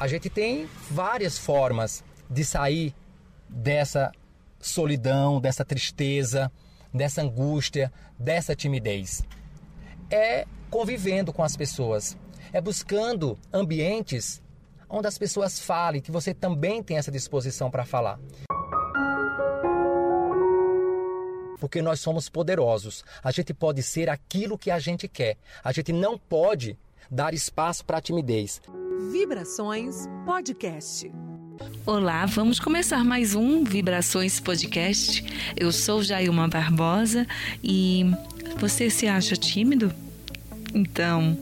a gente tem várias formas de sair dessa solidão, dessa tristeza, dessa angústia, dessa timidez. É convivendo com as pessoas, é buscando ambientes onde as pessoas falem, que você também tem essa disposição para falar. Porque nós somos poderosos. A gente pode ser aquilo que a gente quer. A gente não pode dar espaço para a timidez. Vibrações Podcast. Olá, vamos começar mais um Vibrações Podcast. Eu sou Jailma Barbosa e você se acha tímido? Então,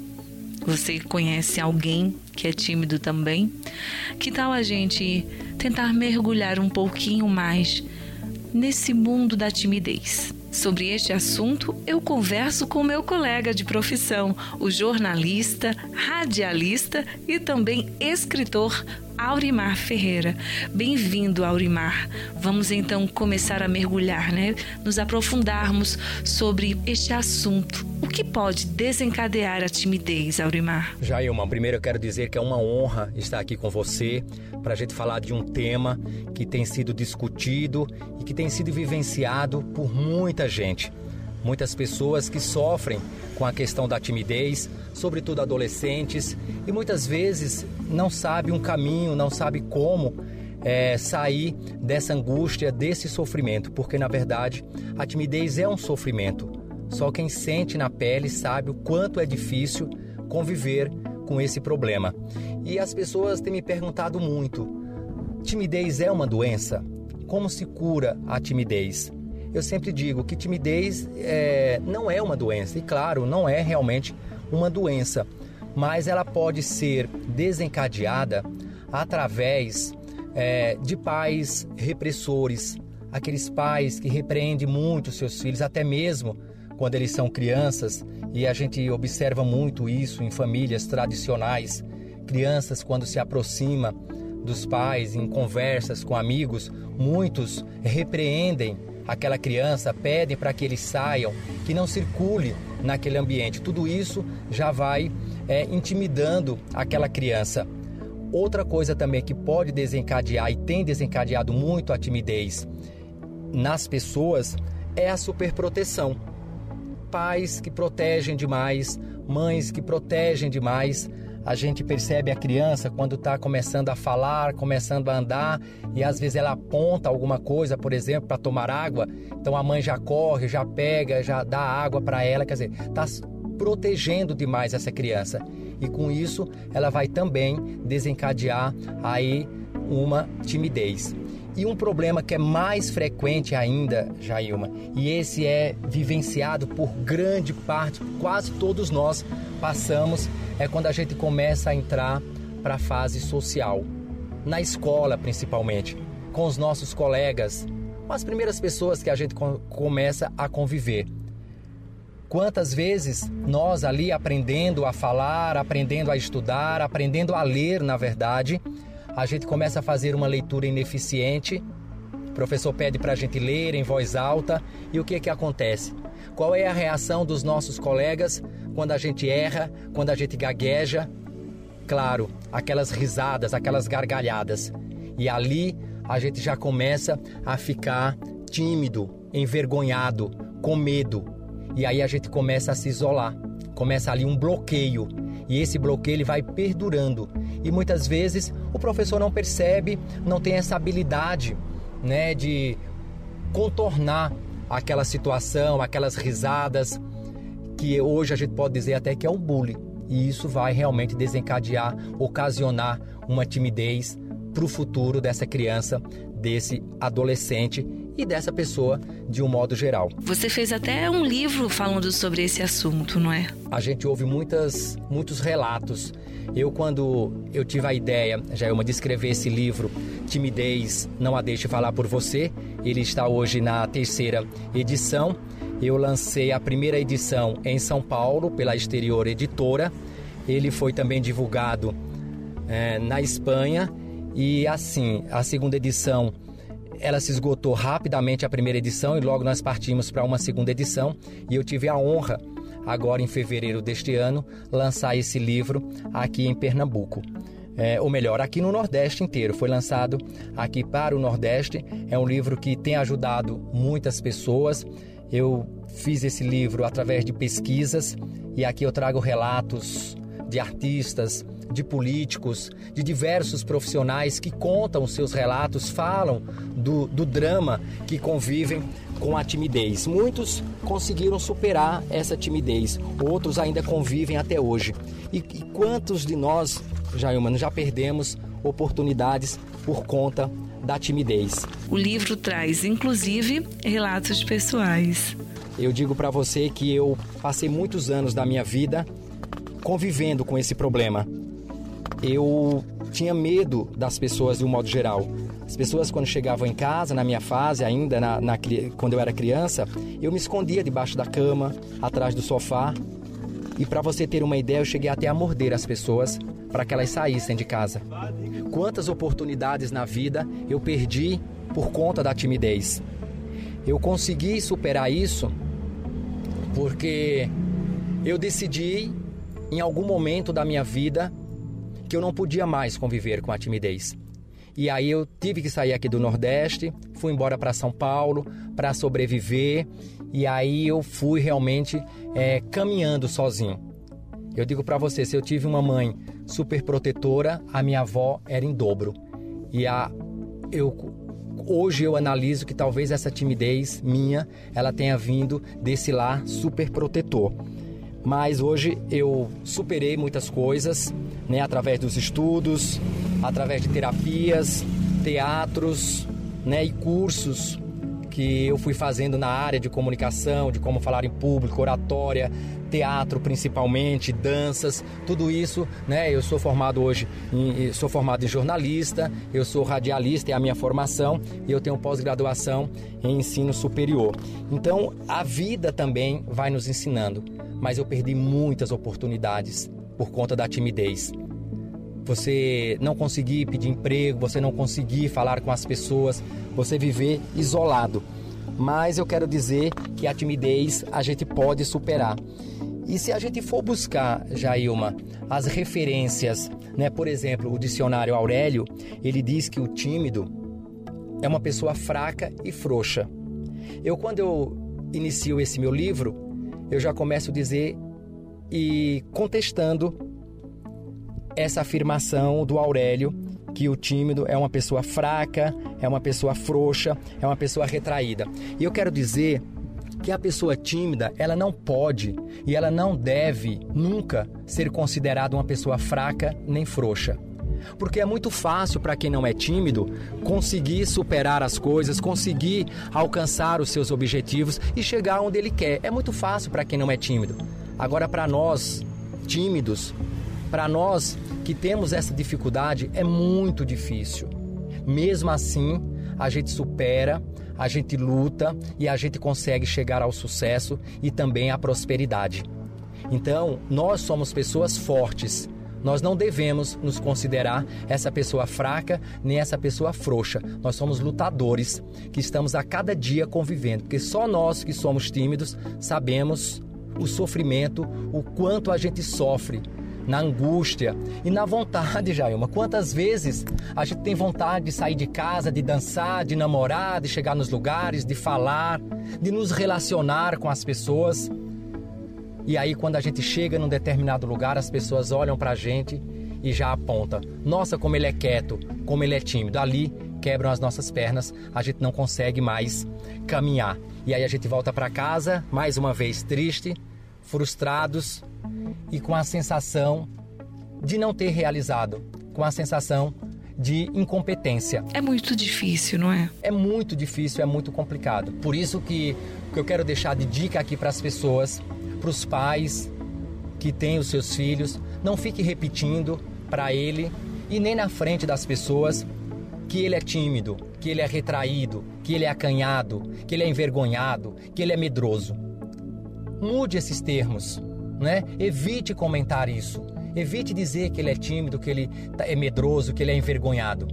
você conhece alguém que é tímido também? Que tal a gente tentar mergulhar um pouquinho mais nesse mundo da timidez? Sobre este assunto, eu converso com meu colega de profissão, o jornalista, radialista e também escritor Aurimar Ferreira. Bem-vindo, Aurimar. Vamos então começar a mergulhar, né? Nos aprofundarmos sobre este assunto. O que pode desencadear a timidez, Aurimar? Jailma, primeiro eu quero dizer que é uma honra estar aqui com você para a gente falar de um tema que tem sido discutido e que tem sido vivenciado por muita gente. Muitas pessoas que sofrem com a questão da timidez, sobretudo adolescentes, e muitas vezes não sabe um caminho, não sabe como é, sair dessa angústia, desse sofrimento, porque na verdade a timidez é um sofrimento. Só quem sente na pele sabe o quanto é difícil conviver com esse problema. E as pessoas têm me perguntado muito: timidez é uma doença? Como se cura a timidez? Eu sempre digo que timidez é, não é uma doença, e claro, não é realmente uma doença, mas ela pode ser desencadeada através é, de pais repressores, aqueles pais que repreendem muito seus filhos, até mesmo quando eles são crianças, e a gente observa muito isso em famílias tradicionais. Crianças, quando se aproxima dos pais em conversas com amigos, muitos repreendem aquela criança, pedem para que eles saiam, que não circule naquele ambiente. Tudo isso já vai é, intimidando aquela criança. Outra coisa também que pode desencadear e tem desencadeado muito a timidez nas pessoas é a superproteção. Pais que protegem demais, mães que protegem demais, a gente percebe a criança quando está começando a falar, começando a andar e às vezes ela aponta alguma coisa, por exemplo, para tomar água, então a mãe já corre, já pega, já dá água para ela, quer dizer, está protegendo demais essa criança e com isso ela vai também desencadear aí uma timidez. E um problema que é mais frequente ainda, Jailma, e esse é vivenciado por grande parte, quase todos nós passamos, é quando a gente começa a entrar para a fase social. Na escola, principalmente, com os nossos colegas, com as primeiras pessoas que a gente começa a conviver. Quantas vezes nós ali aprendendo a falar, aprendendo a estudar, aprendendo a ler, na verdade, a gente começa a fazer uma leitura ineficiente. O professor pede para a gente ler em voz alta e o que que acontece? Qual é a reação dos nossos colegas quando a gente erra, quando a gente gagueja? Claro, aquelas risadas, aquelas gargalhadas. E ali a gente já começa a ficar tímido, envergonhado, com medo. E aí a gente começa a se isolar. Começa ali um bloqueio. E esse bloqueio ele vai perdurando. E muitas vezes o professor não percebe, não tem essa habilidade, né, de contornar aquela situação, aquelas risadas, que hoje a gente pode dizer até que é um bullying. E isso vai realmente desencadear, ocasionar uma timidez para o futuro dessa criança, desse adolescente e dessa pessoa de um modo geral. Você fez até um livro falando sobre esse assunto, não é? A gente ouve muitas, muitos relatos. Eu, quando eu tive a ideia, já é uma de escrever esse livro, Timidez, Não A Deixe Falar Por Você, ele está hoje na terceira edição. Eu lancei a primeira edição em São Paulo, pela Exterior Editora. Ele foi também divulgado é, na Espanha. E assim, a segunda edição ela se esgotou rapidamente a primeira edição e logo nós partimos para uma segunda edição e eu tive a honra agora em fevereiro deste ano lançar esse livro aqui em Pernambuco. é, ou melhor, aqui no Nordeste inteiro. Foi lançado aqui para o Nordeste. É um livro que tem ajudado muitas pessoas. Eu fiz esse livro através de pesquisas e aqui eu trago relatos de artistas, de políticos, de diversos profissionais que contam seus relatos, falam do, do drama que convivem com a timidez. Muitos conseguiram superar essa timidez, outros ainda convivem até hoje. E, e quantos de nós, Jailman, já perdemos oportunidades por conta da timidez? O livro traz, inclusive, relatos pessoais. Eu digo para você que eu passei muitos anos da minha vida convivendo com esse problema. Eu tinha medo das pessoas de um modo geral. As pessoas, quando chegavam em casa, na minha fase ainda, na, na, quando eu era criança, eu me escondia debaixo da cama, atrás do sofá. E para você ter uma ideia, eu cheguei até a morder as pessoas para que elas saíssem de casa. Quantas oportunidades na vida eu perdi por conta da timidez. Eu consegui superar isso porque eu decidi em algum momento da minha vida que eu não podia mais conviver com a timidez. E aí eu tive que sair aqui do Nordeste, fui embora para São Paulo para sobreviver. E aí eu fui realmente é, caminhando sozinho. Eu digo para você, se eu tive uma mãe super protetora, a minha avó era em dobro. E a eu hoje eu analiso que talvez essa timidez minha, ela tenha vindo desse lar super protetor. Mas hoje eu superei muitas coisas, né, através dos estudos, através de terapias, teatros né, e cursos que eu fui fazendo na área de comunicação, de como falar em público, oratória, teatro principalmente, danças, tudo isso, né? Eu sou formado hoje, em, sou formado em jornalista, eu sou radialista, é a minha formação e eu tenho pós-graduação em ensino superior. Então, a vida também vai nos ensinando, mas eu perdi muitas oportunidades por conta da timidez você não conseguir pedir emprego, você não conseguir falar com as pessoas, você viver isolado. Mas eu quero dizer que a timidez a gente pode superar. E se a gente for buscar, Jailma, as referências, né? Por exemplo, o dicionário Aurélio, ele diz que o tímido é uma pessoa fraca e frouxa. Eu quando eu inicio esse meu livro, eu já começo a dizer e contestando essa afirmação do Aurélio que o tímido é uma pessoa fraca, é uma pessoa frouxa, é uma pessoa retraída. E eu quero dizer que a pessoa tímida, ela não pode e ela não deve nunca ser considerada uma pessoa fraca nem frouxa. Porque é muito fácil para quem não é tímido conseguir superar as coisas, conseguir alcançar os seus objetivos e chegar onde ele quer. É muito fácil para quem não é tímido. Agora, para nós tímidos, para nós que temos essa dificuldade, é muito difícil. Mesmo assim, a gente supera, a gente luta e a gente consegue chegar ao sucesso e também à prosperidade. Então, nós somos pessoas fortes. Nós não devemos nos considerar essa pessoa fraca nem essa pessoa frouxa. Nós somos lutadores que estamos a cada dia convivendo, porque só nós que somos tímidos sabemos o sofrimento, o quanto a gente sofre na angústia e na vontade, Jailma. Quantas vezes a gente tem vontade de sair de casa, de dançar, de namorar, de chegar nos lugares, de falar, de nos relacionar com as pessoas. E aí, quando a gente chega num determinado lugar, as pessoas olham pra gente e já apontam: Nossa, como ele é quieto, como ele é tímido. Ali quebram as nossas pernas, a gente não consegue mais caminhar. E aí a gente volta para casa, mais uma vez triste, frustrados e com a sensação de não ter realizado, com a sensação de incompetência. É muito difícil, não é? É muito difícil, é muito complicado. Por isso que, que eu quero deixar de dica aqui para as pessoas, para os pais que têm os seus filhos, não fique repetindo para ele e nem na frente das pessoas que ele é tímido, que ele é retraído, que ele é acanhado, que ele é envergonhado, que ele é medroso. Mude esses termos, né? Evite comentar isso. Evite dizer que ele é tímido, que ele tá, é medroso, que ele é envergonhado.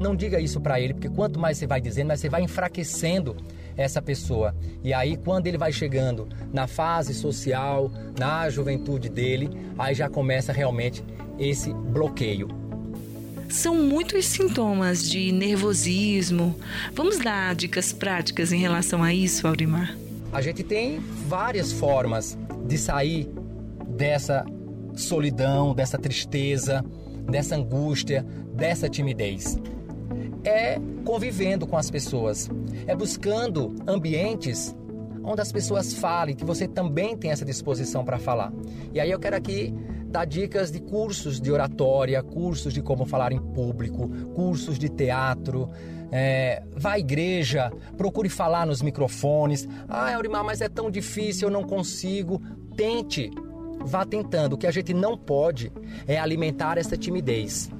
Não diga isso para ele, porque quanto mais você vai dizendo, mais você vai enfraquecendo essa pessoa. E aí, quando ele vai chegando na fase social, na juventude dele, aí já começa realmente esse bloqueio. são muitos sintomas de nervosismo. Vamos dar dicas práticas em relação a isso, Aurimar? A gente tem várias formas de sair dessa solidão, dessa tristeza, dessa angústia, dessa timidez. É convivendo com as pessoas, é buscando ambientes onde as pessoas falem, que você também tem essa disposição para falar. E aí eu quero aqui dar dicas de cursos de oratória, cursos de como falar em público, cursos de teatro. É, vá à igreja, procure falar nos microfones. Ah, Eurimar, mas é tão difícil, eu não consigo. Tente, vá tentando. O que a gente não pode é alimentar essa timidez.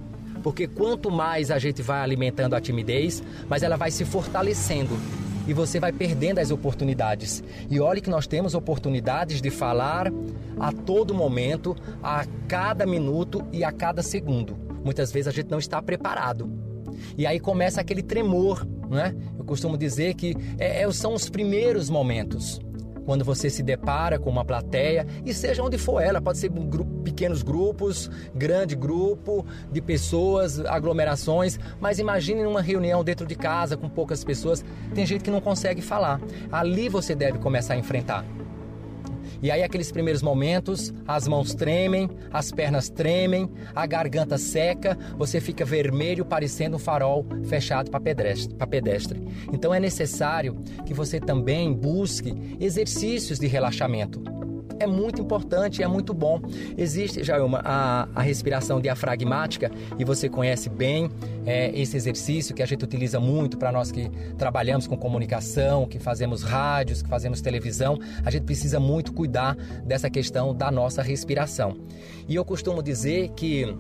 Porque quanto mais a gente vai alimentando a timidez, mais ela vai se fortalecendo e você vai perdendo as oportunidades. E olhe que nós temos oportunidades de falar a todo momento, a cada minuto e a cada segundo. Muitas vezes a gente não está preparado. E aí começa aquele tremor, né? Eu costumo dizer que é, é são os primeiros momentos quando você se depara com uma plateia, e seja onde for ela, pode ser um grupo, pequenos grupos, grande grupo de pessoas, aglomerações, mas imagine uma reunião dentro de casa com poucas pessoas, tem gente que não consegue falar. Ali você deve começar a enfrentar. E aí, aqueles primeiros momentos, as mãos tremem, as pernas tremem, a garganta seca, você fica vermelho, parecendo um farol fechado para pedestre, pedestre. Então, é necessário que você também busque exercícios de relaxamento é muito importante, é muito bom. Existe, Jailma, a, a respiração diafragmática e você conhece bem é, esse exercício que a gente utiliza muito para nós que trabalhamos com comunicação, que fazemos rádios, que fazemos televisão. A gente precisa muito cuidar dessa questão da nossa respiração. E eu costumo dizer que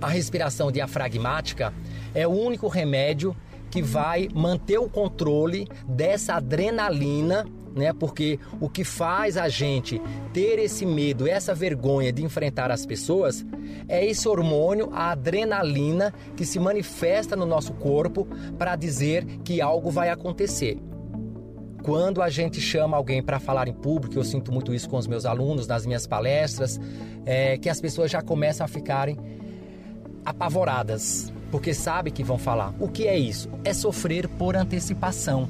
a respiração diafragmática é o único remédio que vai manter o controle dessa adrenalina né? Porque o que faz a gente ter esse medo, essa vergonha de enfrentar as pessoas, é esse hormônio, a adrenalina, que se manifesta no nosso corpo para dizer que algo vai acontecer. Quando a gente chama alguém para falar em público, eu sinto muito isso com os meus alunos, nas minhas palestras, é, que as pessoas já começam a ficarem apavoradas, porque sabe que vão falar. O que é isso? É sofrer por antecipação.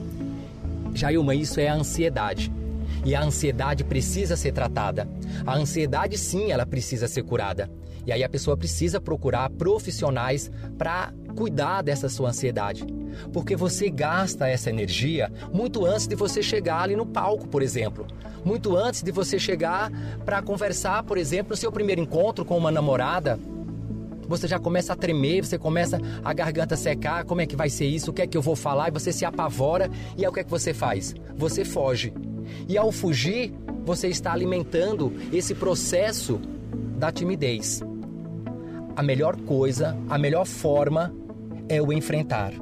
Jailma, isso é a ansiedade. E a ansiedade precisa ser tratada. A ansiedade, sim, ela precisa ser curada. E aí a pessoa precisa procurar profissionais para cuidar dessa sua ansiedade. Porque você gasta essa energia muito antes de você chegar ali no palco, por exemplo. Muito antes de você chegar para conversar, por exemplo, no seu primeiro encontro com uma namorada você já começa a tremer, você começa a garganta secar, como é que vai ser isso, o que é que eu vou falar, e você se apavora, e aí o que é que você faz? Você foge. E ao fugir, você está alimentando esse processo da timidez. A melhor coisa, a melhor forma é o enfrentar,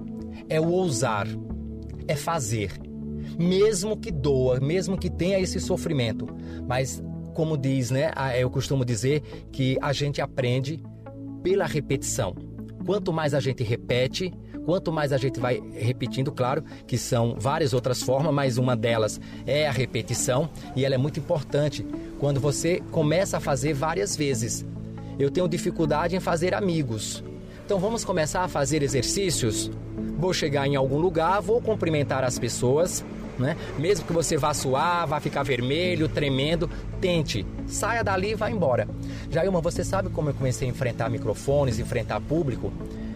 é o ousar, é fazer. Mesmo que doa, mesmo que tenha esse sofrimento, mas como diz, né? Eu costumo dizer que a gente aprende pela repetição. Quanto mais a gente repete, quanto mais a gente vai repetindo, claro que são várias outras formas, mas uma delas é a repetição e ela é muito importante quando você começa a fazer várias vezes. Eu tenho dificuldade em fazer amigos. Então vamos começar a fazer exercícios? Vou chegar em algum lugar, vou cumprimentar as pessoas, né? Mesmo que você vá suar, vá ficar vermelho, tremendo, tente. Saia dali e vá embora. Jailma, você sabe como eu comecei a enfrentar microfones, enfrentar público?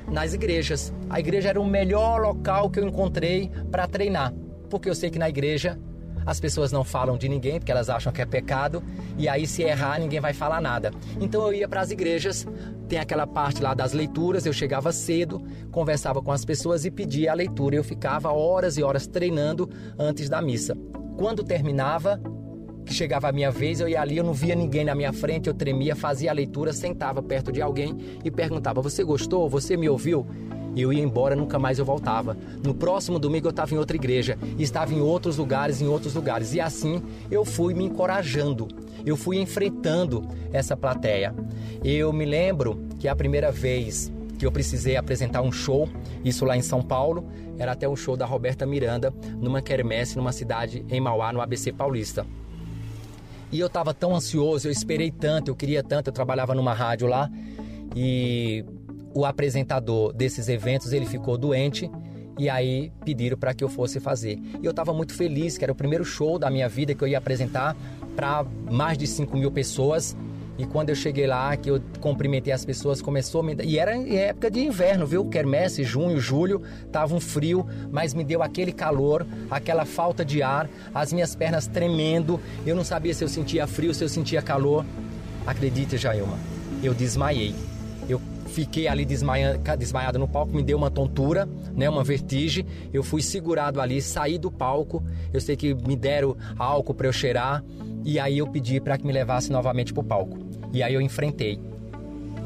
Nas igrejas. A igreja era o melhor local que eu encontrei para treinar. Porque eu sei que na igreja as pessoas não falam de ninguém porque elas acham que é pecado e aí se errar ninguém vai falar nada. Então eu ia para as igrejas, tem aquela parte lá das leituras, eu chegava cedo, conversava com as pessoas e pedia a leitura. Eu ficava horas e horas treinando antes da missa. Quando terminava, que chegava a minha vez, eu ia ali, eu não via ninguém na minha frente, eu tremia, fazia a leitura, sentava perto de alguém e perguntava: "Você gostou? Você me ouviu?" Eu ia embora, nunca mais eu voltava. No próximo domingo eu estava em outra igreja, estava em outros lugares, em outros lugares. E assim eu fui me encorajando, eu fui enfrentando essa plateia. Eu me lembro que a primeira vez que eu precisei apresentar um show, isso lá em São Paulo, era até um show da Roberta Miranda, numa quermesse, numa cidade em Mauá, no ABC Paulista. E eu estava tão ansioso, eu esperei tanto, eu queria tanto, eu trabalhava numa rádio lá e o apresentador desses eventos ele ficou doente e aí pediram para que eu fosse fazer. E eu estava muito feliz, que era o primeiro show da minha vida que eu ia apresentar para mais de 5 mil pessoas. E quando eu cheguei lá, que eu cumprimentei as pessoas, começou a me... E era em época de inverno, viu? Quermesse, junho, julho, tava um frio, mas me deu aquele calor, aquela falta de ar, as minhas pernas tremendo. Eu não sabia se eu sentia frio, se eu sentia calor. Acredite, Jailma, eu desmaiei. Fiquei ali desmaiado no palco, me deu uma tontura, né, uma vertigem. Eu fui segurado ali, saí do palco. Eu sei que me deram álcool para eu cheirar e aí eu pedi para que me levasse novamente para o palco. E aí eu enfrentei.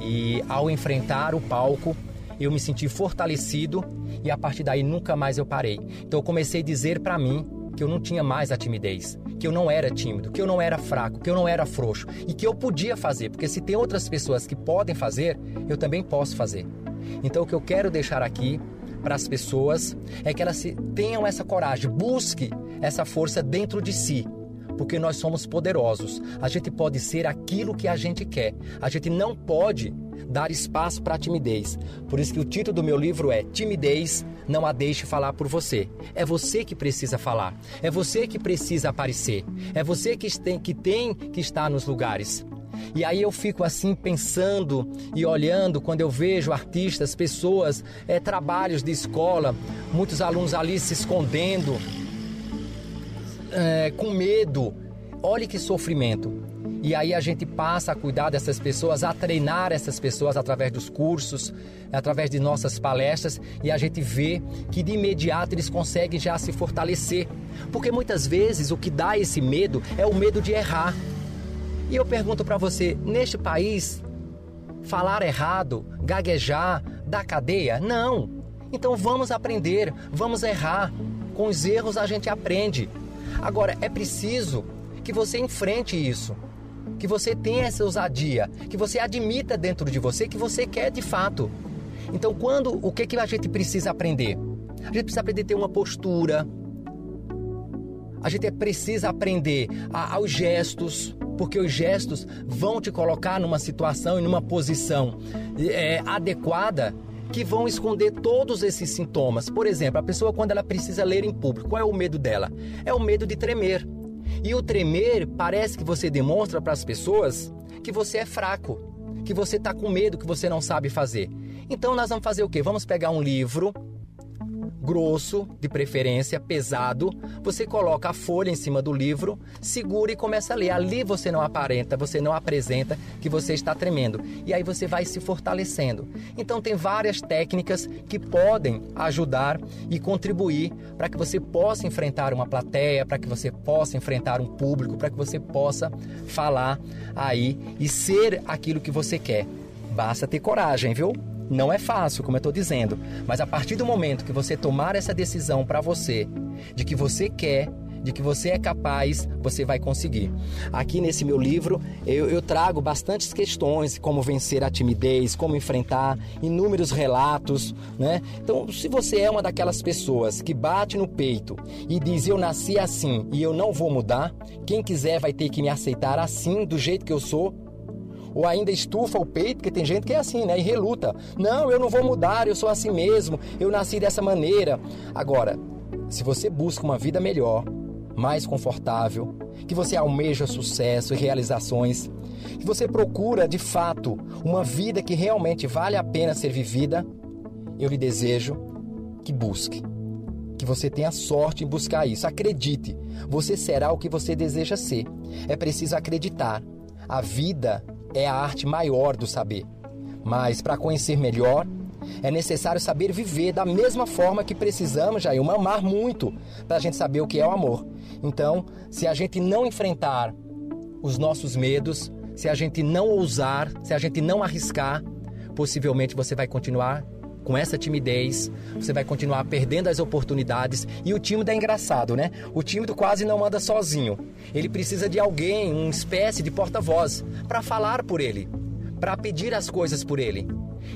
E ao enfrentar o palco, eu me senti fortalecido e a partir daí nunca mais eu parei. Então eu comecei a dizer para mim que eu não tinha mais a timidez, que eu não era tímido, que eu não era fraco, que eu não era frouxo e que eu podia fazer, porque se tem outras pessoas que podem fazer, eu também posso fazer. Então o que eu quero deixar aqui para as pessoas é que elas tenham essa coragem, busque essa força dentro de si porque nós somos poderosos. A gente pode ser aquilo que a gente quer. A gente não pode dar espaço para a timidez. Por isso que o título do meu livro é Timidez, não a deixe falar por você. É você que precisa falar. É você que precisa aparecer. É você que tem que, tem que estar nos lugares. E aí eu fico assim pensando e olhando quando eu vejo artistas, pessoas, é, trabalhos de escola, muitos alunos ali se escondendo, é, com medo. Olhe que sofrimento. E aí a gente passa a cuidar dessas pessoas, a treinar essas pessoas através dos cursos, através de nossas palestras, e a gente vê que de imediato eles conseguem já se fortalecer. Porque muitas vezes o que dá esse medo é o medo de errar. E eu pergunto para você, neste país, falar errado, gaguejar, dar cadeia? Não. Então vamos aprender, vamos errar. Com os erros a gente aprende. Agora, é preciso que você enfrente isso, que você tenha essa ousadia, que você admita dentro de você que você quer de fato. Então, quando o que, que a gente precisa aprender? A gente precisa aprender a ter uma postura. A gente precisa aprender a, aos gestos, porque os gestos vão te colocar numa situação e numa posição é, adequada que vão esconder todos esses sintomas. Por exemplo, a pessoa quando ela precisa ler em público, qual é o medo dela? É o medo de tremer. E o tremer parece que você demonstra para as pessoas que você é fraco, que você está com medo, que você não sabe fazer. Então nós vamos fazer o quê? Vamos pegar um livro grosso, de preferência, pesado. Você coloca a folha em cima do livro, segura e começa a ler. Ali você não aparenta, você não apresenta que você está tremendo. E aí você vai se fortalecendo. Então tem várias técnicas que podem ajudar e contribuir para que você possa enfrentar uma plateia, para que você possa enfrentar um público, para que você possa falar aí e ser aquilo que você quer. Basta ter coragem, viu? Não é fácil, como eu estou dizendo, mas a partir do momento que você tomar essa decisão para você, de que você quer, de que você é capaz, você vai conseguir. Aqui nesse meu livro eu, eu, trago bastantes questões, como vencer a timidez, como enfrentar, inúmeros relatos, né? Então, se você é uma daquelas pessoas que bate no peito e diz eu nasci assim e eu não vou mudar, quem quiser vai ter que me aceitar assim, do jeito que eu sou, ou ainda estufa o peito, porque tem gente que é assim, né? E reluta. Não, eu não vou mudar, eu sou assim mesmo, eu nasci dessa maneira. Agora, se você busca uma vida melhor, mais confortável, que você almeja sucesso e realizações, que você procura de fato uma vida que realmente vale a pena ser vivida, eu lhe desejo que busque. Que você tenha sorte em buscar isso. Acredite, você será o que você deseja ser. É preciso acreditar. A vida é a arte maior do saber. Mas para conhecer melhor, é necessário saber viver da mesma forma que precisamos, eu amar muito para a gente saber o que é o amor. Então, se a gente não enfrentar os nossos medos, se a gente não ousar, se a gente não arriscar, possivelmente você vai continuar com essa timidez, você vai continuar perdendo as oportunidades. E o tímido é engraçado, né? O tímido quase não anda sozinho. Ele precisa de alguém, uma espécie de porta-voz, para falar por ele, para pedir as coisas por ele.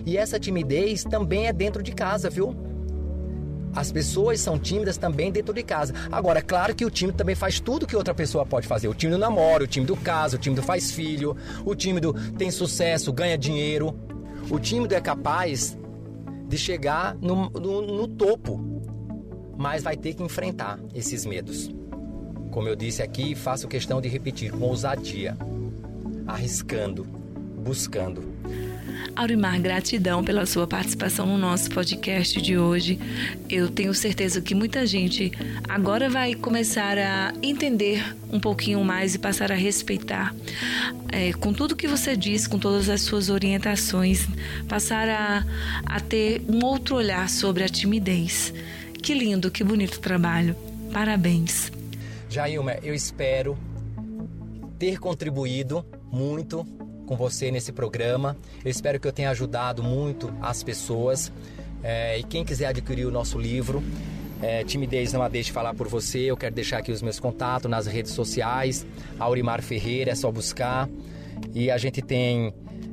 E essa timidez também é dentro de casa, viu? As pessoas são tímidas também dentro de casa. Agora, claro que o tímido também faz tudo que outra pessoa pode fazer. O tímido namora, o tímido casa, o tímido faz filho, o tímido tem sucesso, ganha dinheiro. O tímido é capaz de chegar no, no, no topo, mas vai ter que enfrentar esses medos. Como eu disse aqui, faço questão de repetir com ousadia, arriscando, buscando. Aurimar, gratidão pela sua participação no nosso podcast de hoje. Eu tenho certeza que muita gente agora vai começar a entender um pouquinho mais e passar a respeitar. É, com tudo que você diz, com todas as suas orientações, passar a, a ter um outro olhar sobre a timidez. Que lindo, que bonito trabalho. Parabéns. Jailma, eu espero ter contribuído muito com você nesse programa. Eu espero que eu tenha ajudado muito as pessoas. É, e quem quiser adquirir o nosso livro, é, Timidez Não A Deixe Falar Por Você, eu quero deixar aqui os meus contatos nas redes sociais. Aurimar Ferreira, é só buscar. E a gente tem.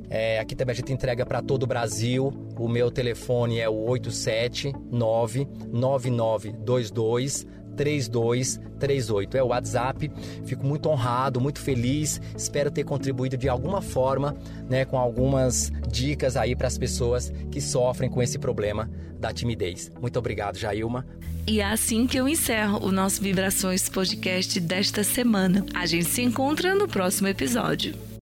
É, aqui também a gente entrega para todo o Brasil. O meu telefone é o 879 9922 3238. É o WhatsApp. Fico muito honrado, muito feliz. Espero ter contribuído de alguma forma, né, com algumas dicas aí para as pessoas que sofrem com esse problema da timidez. Muito obrigado, Jailma. E é assim que eu encerro o nosso Vibrações Podcast desta semana. A gente se encontra no próximo episódio.